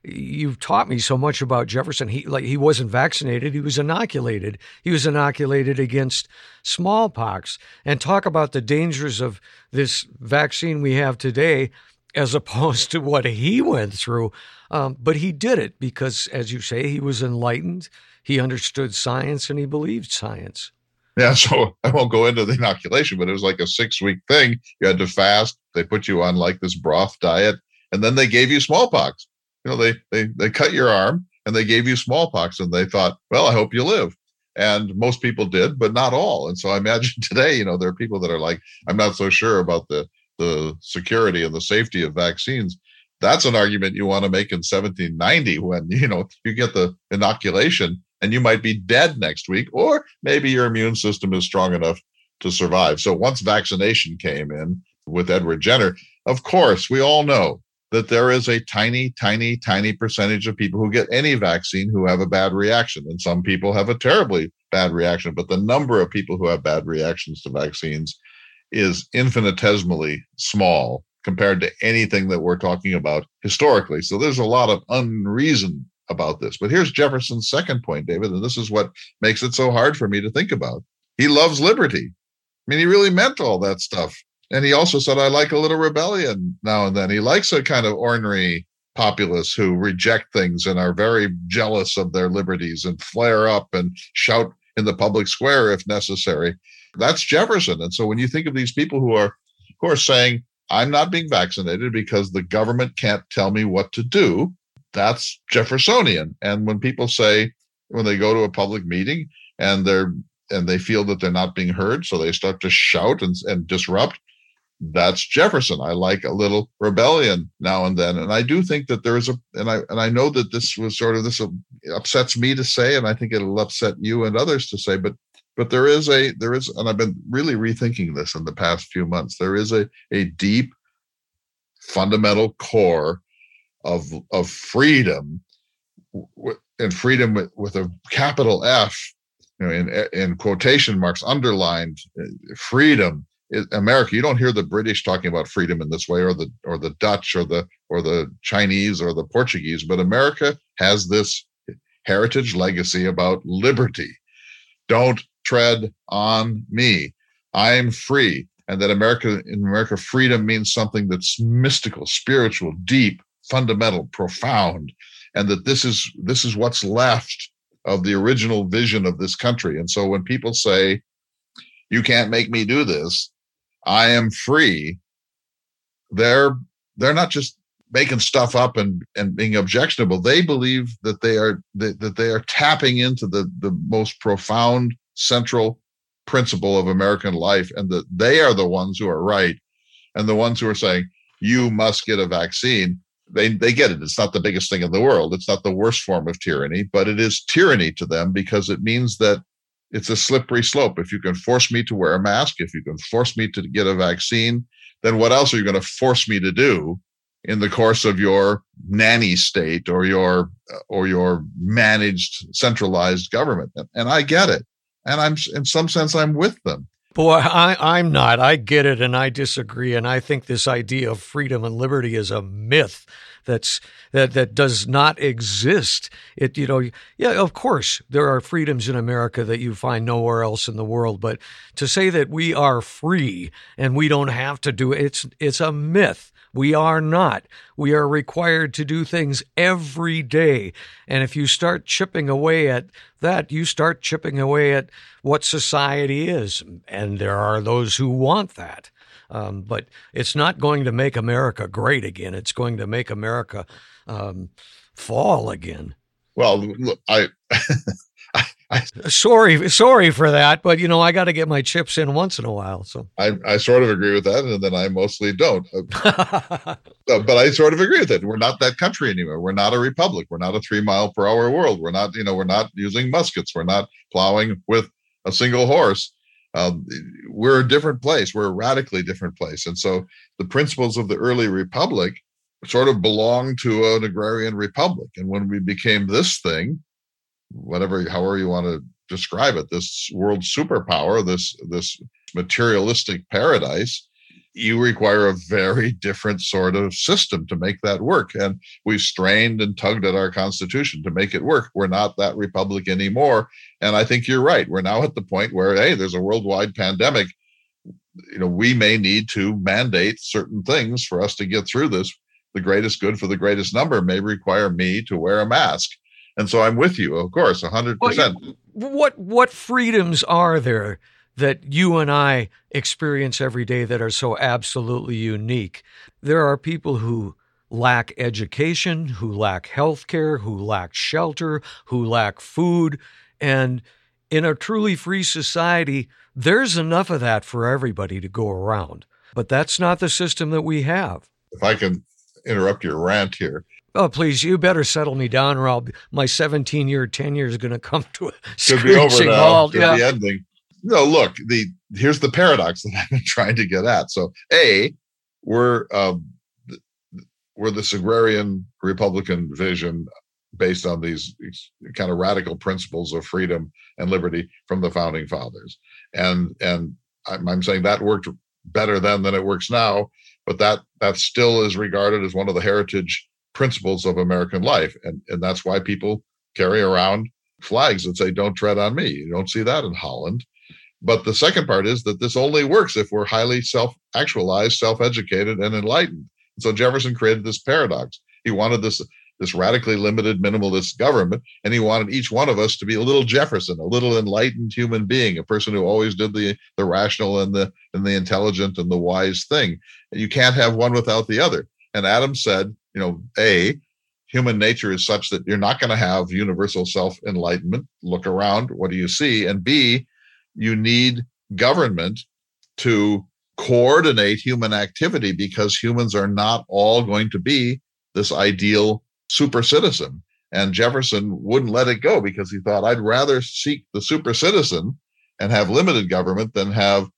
S1: you've taught me so much about Jefferson. He like he wasn't vaccinated; he was inoculated. He was inoculated against smallpox. And talk about the dangers of this vaccine we have today, as opposed to what he went through. Um, but he did it because, as you say, he was enlightened. He understood science and he believed science.
S2: Yeah, so I won't go into the inoculation, but it was like a six week thing. You had to fast. They put you on like this broth diet, and then they gave you smallpox you know, they they they cut your arm and they gave you smallpox, and they thought, well, I hope you live. And most people did, but not all. And so I imagine today, you know, there are people that are like, I'm not so sure about the the security and the safety of vaccines. That's an argument you want to make in 1790 when you know you get the inoculation and you might be dead next week, or maybe your immune system is strong enough to survive. So once vaccination came in with Edward Jenner, of course, we all know that there is a tiny, tiny, tiny percentage of people who get any vaccine who have a bad reaction. And some people have a terribly bad reaction, but the number of people who have bad reactions to vaccines is infinitesimally small compared to anything that we're talking about historically. So there's a lot of unreason about this. But here's Jefferson's second point, David, and this is what makes it so hard for me to think about. He loves liberty. I mean, he really meant all that stuff. And he also said, I like a little rebellion now and then. He likes a kind of ornery populace who reject things and are very jealous of their liberties and flare up and shout in the public square if necessary. That's Jefferson. And so when you think of these people who are, who are saying, I'm not being vaccinated because the government can't tell me what to do, that's Jeffersonian. And when people say, when they go to a public meeting and they're and they feel that they're not being heard, so they start to shout and, and disrupt that's Jefferson. I like a little rebellion now and then, and I do think that there is a, and I and I know that this was sort of this upsets me to say, and I think it'll upset you and others to say, but but there is a there is, and I've been really rethinking this in the past few months. There is a a deep, fundamental core of of freedom, and freedom with, with a capital F you know, in in quotation marks, underlined uh, freedom. America, you don't hear the British talking about freedom in this way, or the or the Dutch, or the or the Chinese, or the Portuguese. But America has this heritage legacy about liberty. Don't tread on me. I'm free. And that America, in America, freedom means something that's mystical, spiritual, deep, fundamental, profound, and that this is this is what's left of the original vision of this country. And so when people say, you can't make me do this, I am free, they're they're not just making stuff up and and being objectionable. They believe that they are that, that they are tapping into the the most profound central principle of American life, and that they are the ones who are right, and the ones who are saying you must get a vaccine. They they get it. It's not the biggest thing in the world. It's not the worst form of tyranny, but it is tyranny to them because it means that it's a slippery slope. If you can force me to wear a mask, if you can force me to get a vaccine, then what else are you going to force me to do in the course of your nanny state or your or your managed centralized government? And I get it and I'm in some sense I'm with them.
S1: Boy, I, I'm not. I get it, and I disagree. And I think this idea of freedom and liberty is a myth that's that that does not exist. It you know yeah of course there are freedoms in America that you find nowhere else in the world, but to say that we are free and we don't have to do it, it's it's a myth. We are not. We are required to do things every day. And if you start chipping away at that, you start chipping away at what society is. And there are those who want that. Um, but it's not going to make America great again. It's going to make America um, fall again.
S2: Well, look, I
S1: sorry, sorry for that, but you know I got to get my chips in once in a while. So
S2: I, I sort of agree with that, and then I mostly don't. Uh, but I sort of agree with it. We're not that country anymore. We're not a republic. We're not a three mile per hour world. We're not, you know, we're not using muskets. We're not plowing with a single horse. Um, we're a different place. We're a radically different place, and so the principles of the early republic sort of belong to an agrarian republic. And when we became this thing, whatever however you want to describe it this world superpower this this materialistic paradise you require a very different sort of system to make that work. And we've strained and tugged at our constitution to make it work. We're not that republic anymore. And i think you're right. We're now at the point where hey there's a worldwide pandemic. You know we may need to mandate certain things for us to get through this. The greatest good for the greatest number may require me to wear a mask. And so I'm with you, of course, 100%. Well,
S1: what what freedoms are there that you and I experience every day that are so absolutely unique? There are people who lack education, who lack health care, who lack shelter, who lack food, and in a truly free society, there's enough of that for everybody to go around. But that's not the system that we have.
S2: If I can interrupt your rant here,
S1: Oh, please, you better settle me down, or I'll, my 17 year tenure is going to come to a screeching halt.
S2: Yeah. The ending. No, look, the here's the paradox that I've been trying to get at. So, a, we're um, we're this agrarian Republican vision based on these, these kind of radical principles of freedom and liberty from the founding fathers, and and I'm, I'm saying that worked better then than it works now, but that that still is regarded as one of the heritage principles of American life. And, and that's why people carry around flags that say, don't tread on me. You don't see that in Holland. But the second part is that this only works if we're highly self actualized, self educated, and enlightened. And so Jefferson created this paradox. He wanted this, this radically limited minimalist government, and he wanted each one of us to be a little Jefferson, a little enlightened human being, a person who always did the, the rational and the, and the intelligent and the wise thing. You can't have one without the other. And Adams said, you know, A, human nature is such that you're not going to have universal self enlightenment. Look around, what do you see? And B, you need government to coordinate human activity because humans are not all going to be this ideal super citizen. And Jefferson wouldn't let it go because he thought, I'd rather seek the super citizen and have limited government than have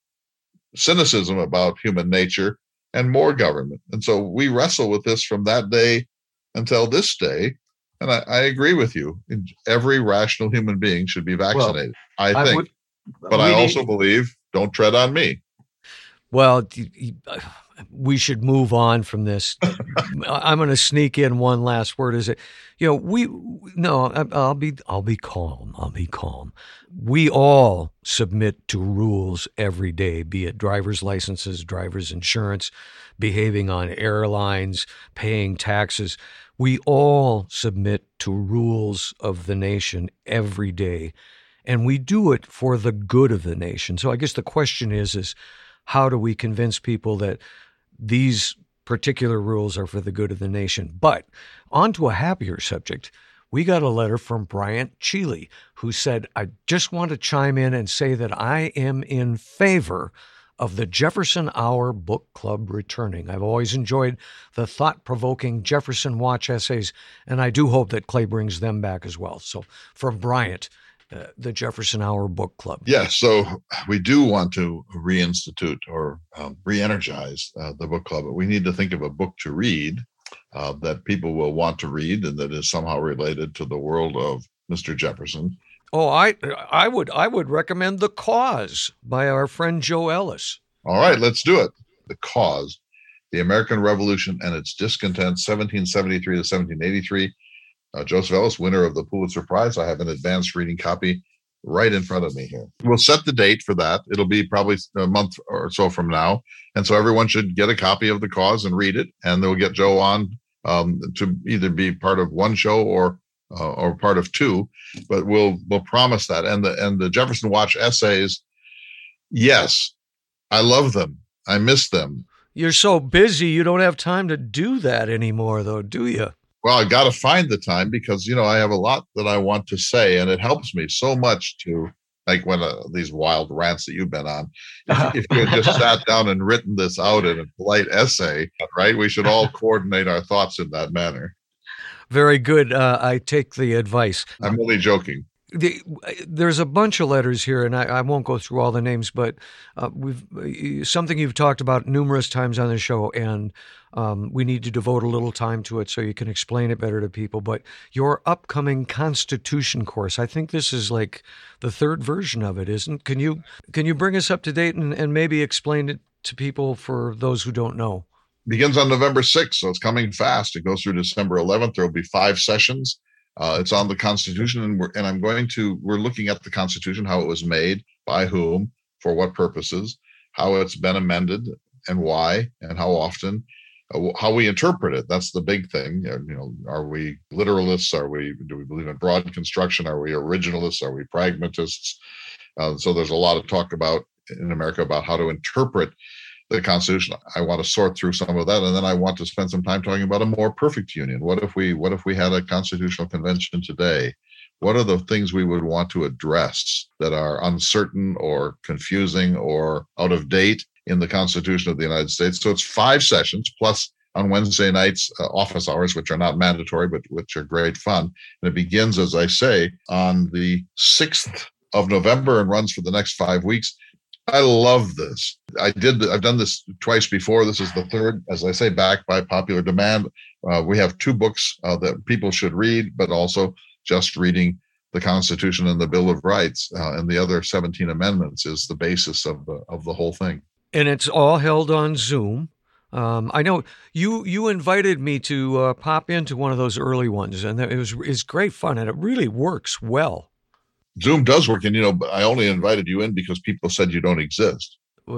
S2: cynicism about human nature and more government. And so we wrestle with this from that day until this day. And I, I agree with you. Every rational human being should be vaccinated. Well, I think. I would, but I also need, believe don't tread on me.
S1: Well, we should move on from this. I'm going to sneak in one last word. Is it, you know, we no, I'll be I'll be calm. I'll be calm. We all submit to rules every day, be it driver's licenses, driver's insurance, behaving on airlines, paying taxes. We all submit to rules of the nation every day, and we do it for the good of the nation. So I guess the question is is how do we convince people that these particular rules are for the good of the nation. But on to a happier subject. We got a letter from Bryant Cheeley who said, I just want to chime in and say that I am in favor of the Jefferson Hour Book Club returning. I've always enjoyed the thought provoking Jefferson Watch essays, and I do hope that Clay brings them back as well. So, from Bryant, uh, the Jefferson Hour Book Club.
S2: Yes, so we do want to reinstitute or um, re-energize uh, the book club. but We need to think of a book to read uh, that people will want to read and that is somehow related to the world of Mr. Jefferson.
S1: Oh, I I would I would recommend The Cause by our friend Joe Ellis.
S2: All right, let's do it. The Cause, the American Revolution and its discontents, 1773 to 1783 uh, Joseph Ellis, winner of the Pulitzer Prize. I have an advanced reading copy right in front of me here. We'll set the date for that. It'll be probably a month or so from now. And so everyone should get a copy of the cause and read it. And they'll get Joe on um, to either be part of one show or uh, or part of two. But we'll we'll promise that. And the and the Jefferson Watch essays, yes, I love them. I miss them.
S1: You're so busy, you don't have time to do that anymore, though, do you?
S2: Well i got to find the time because you know i have a lot that i want to say and it helps me so much to like when uh, these wild rants that you've been on if, if you had just sat down and written this out in a polite essay right we should all coordinate our thoughts in that manner.
S1: Very good uh, i take the advice.
S2: I'm only joking.
S1: The, there's a bunch of letters here, and I, I won't go through all the names, but uh, we've something you've talked about numerous times on the show, and um, we need to devote a little time to it so you can explain it better to people. But your upcoming Constitution course, I think this is like the third version of it, isn't? Can you can you bring us up to date and, and maybe explain it to people for those who don't know?
S2: Begins on November 6th, so it's coming fast. It goes through December 11th. There will be five sessions. Uh, it's on the Constitution, and we're and I'm going to we're looking at the Constitution, how it was made, by whom, for what purposes, how it's been amended, and why, and how often, how we interpret it. That's the big thing. You know, are we literalists? Are we do we believe in broad construction? Are we originalists? Are we pragmatists? Uh, so there's a lot of talk about in America about how to interpret the Constitution. I want to sort through some of that, and then I want to spend some time talking about a more perfect union. What if we what if we had a constitutional convention today? What are the things we would want to address that are uncertain or confusing or out of date in the Constitution of the United States? So it's five sessions plus on Wednesday nights uh, office hours, which are not mandatory but which are great fun. And it begins, as I say, on the sixth of November and runs for the next five weeks. I love this. I did. I've done this twice before. This is the third, as I say, backed by popular demand. Uh, we have two books uh, that people should read, but also just reading the Constitution and the Bill of Rights uh, and the other 17 amendments is the basis of the of the whole thing.
S1: And it's all held on Zoom. Um, I know you you invited me to uh, pop into one of those early ones, and it was it's great fun, and it really works well.
S2: Zoom does work, and you know, I only invited you in because people said you don't exist.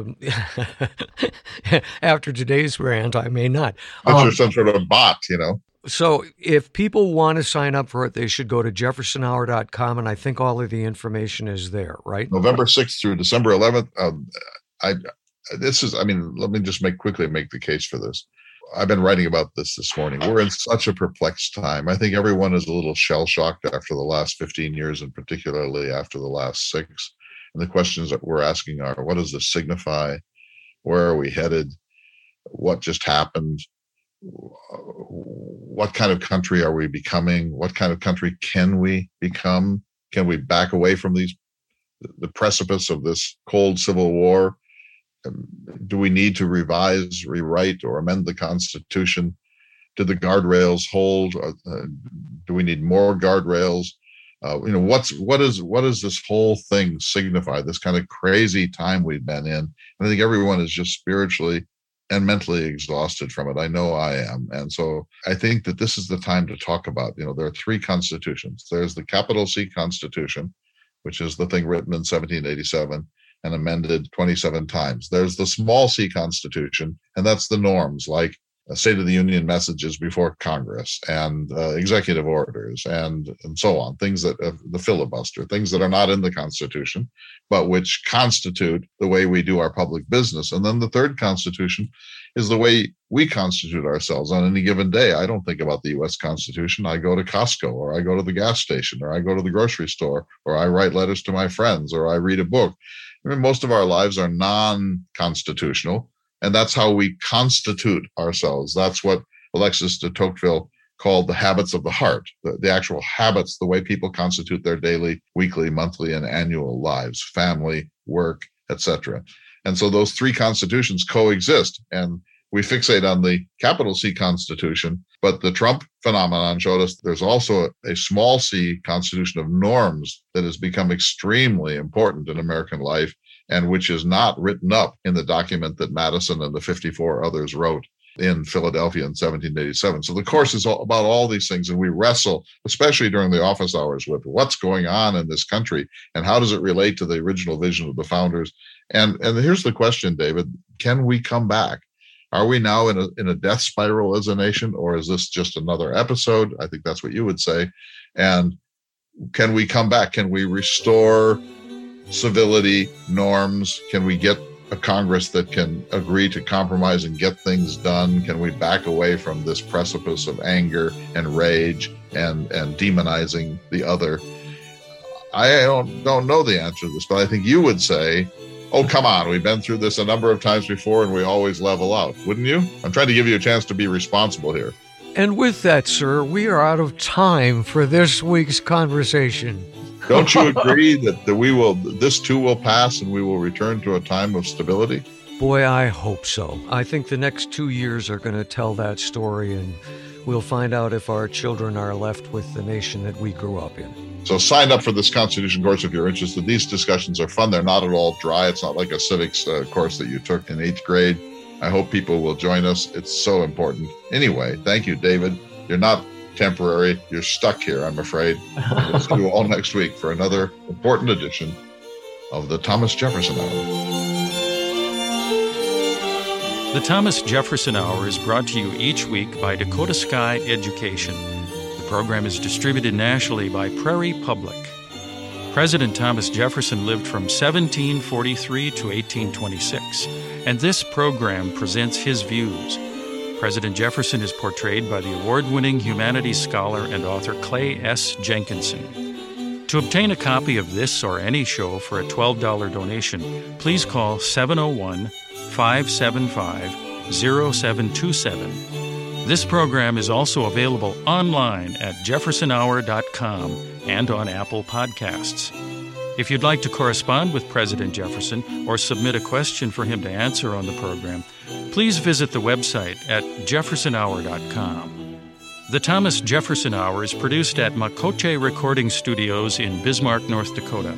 S1: After today's rant, I may not.
S2: But um, you're some sort of bot, you know.
S1: So, if people want to sign up for it, they should go to jeffersonhour.com, and I think all of the information is there, right?
S2: November 6th through December 11th. Um, I this is, I mean, let me just make quickly make the case for this. I've been writing about this this morning. We're in such a perplexed time. I think everyone is a little shell shocked after the last 15 years, and particularly after the last six. And the questions that we're asking are what does this signify? Where are we headed? What just happened? What kind of country are we becoming? What kind of country can we become? Can we back away from these the precipice of this cold civil war? Do we need to revise, rewrite, or amend the Constitution? Do the guardrails hold? Uh, uh, do we need more guardrails? Uh, you know, what's what is what does this whole thing signify? This kind of crazy time we've been in. And I think everyone is just spiritually and mentally exhausted from it. I know I am. And so I think that this is the time to talk about, you know, there are three constitutions. There's the capital C Constitution, which is the thing written in 1787 and amended 27 times. There's the small c Constitution, and that's the norms like State of the Union messages before Congress and uh, executive orders and and so on. Things that uh, the filibuster, things that are not in the Constitution, but which constitute the way we do our public business. And then the third Constitution is the way we constitute ourselves on any given day. I don't think about the U.S. Constitution. I go to Costco or I go to the gas station or I go to the grocery store or I write letters to my friends or I read a book. Most of our lives are non-constitutional and that's how we constitute ourselves. That's what Alexis de Tocqueville called the habits of the heart, the, the actual habits, the way people constitute their daily, weekly, monthly, and annual lives, family, work, etc. And so those three constitutions coexist. And we fixate on the capital C constitution, but the Trump phenomenon showed us there's also a, small c constitution of norms that has become extremely important in American life and which is not written up in the document that Madison and the 54 others wrote in Philadelphia in 1787. So the course is all about all these things, and we wrestle, especially during the office hours, with what's going on in this country and how does it relate to the original vision of the founders. And and here's the question, David: Can we come back? Are we now in a in a death spiral as a nation, or is this just another episode? I think that's what you would say. And can we come back? Can we restore civility, norms? Can we get a Congress that can agree to compromise and get things done? Can we back away from this precipice of anger and rage and, and demonizing the other? I don't don't know the answer to this, but I think you would say, "Oh, come on, we've been through this a number of times before, and we always level out." Wouldn't you? I'm trying to give you a chance to be responsible here.
S1: And with that, sir, we are out of time for this week's conversation.
S2: Don't you agree that, that we will this too will pass and we will return to a time of stability?
S1: Boy, I hope so. I think the next two years are going to tell that story, and we'll find out if our children are left with the nation that we grew up in.
S2: So sign up for this Constitution course if you're interested. These discussions are fun. They're not at all dry. It's not like a civics uh, course that you took in eighth grade. I hope people will join us. It's so important. Anyway, thank you, David. You're not temporary. You're stuck here, I'm afraid. We'll see you all next week for another important edition of the Thomas Jefferson Hour.
S3: The Thomas Jefferson Hour is brought to you each week by Dakota Sky Education. The program is distributed nationally by Prairie Public. President Thomas Jefferson lived from 1743 to 1826, and this program presents his views. President Jefferson is portrayed by the award winning humanities scholar and author Clay S. Jenkinson. To obtain a copy of this or any show for a $12 donation, please call 701 575 0727. This program is also available online at jeffersonhour.com and on Apple Podcasts. If you'd like to correspond with President Jefferson or submit a question for him to answer on the program, please visit the website at jeffersonhour.com. The Thomas Jefferson Hour is produced at Makoche Recording Studios in Bismarck, North Dakota.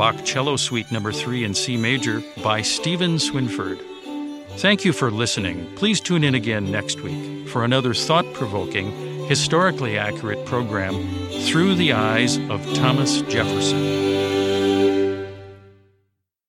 S3: Bach Cello Suite Number 3 in C Major by Stephen Swinford. Thank you for listening. Please tune in again next week for another thought provoking, historically accurate program through the eyes of Thomas Jefferson.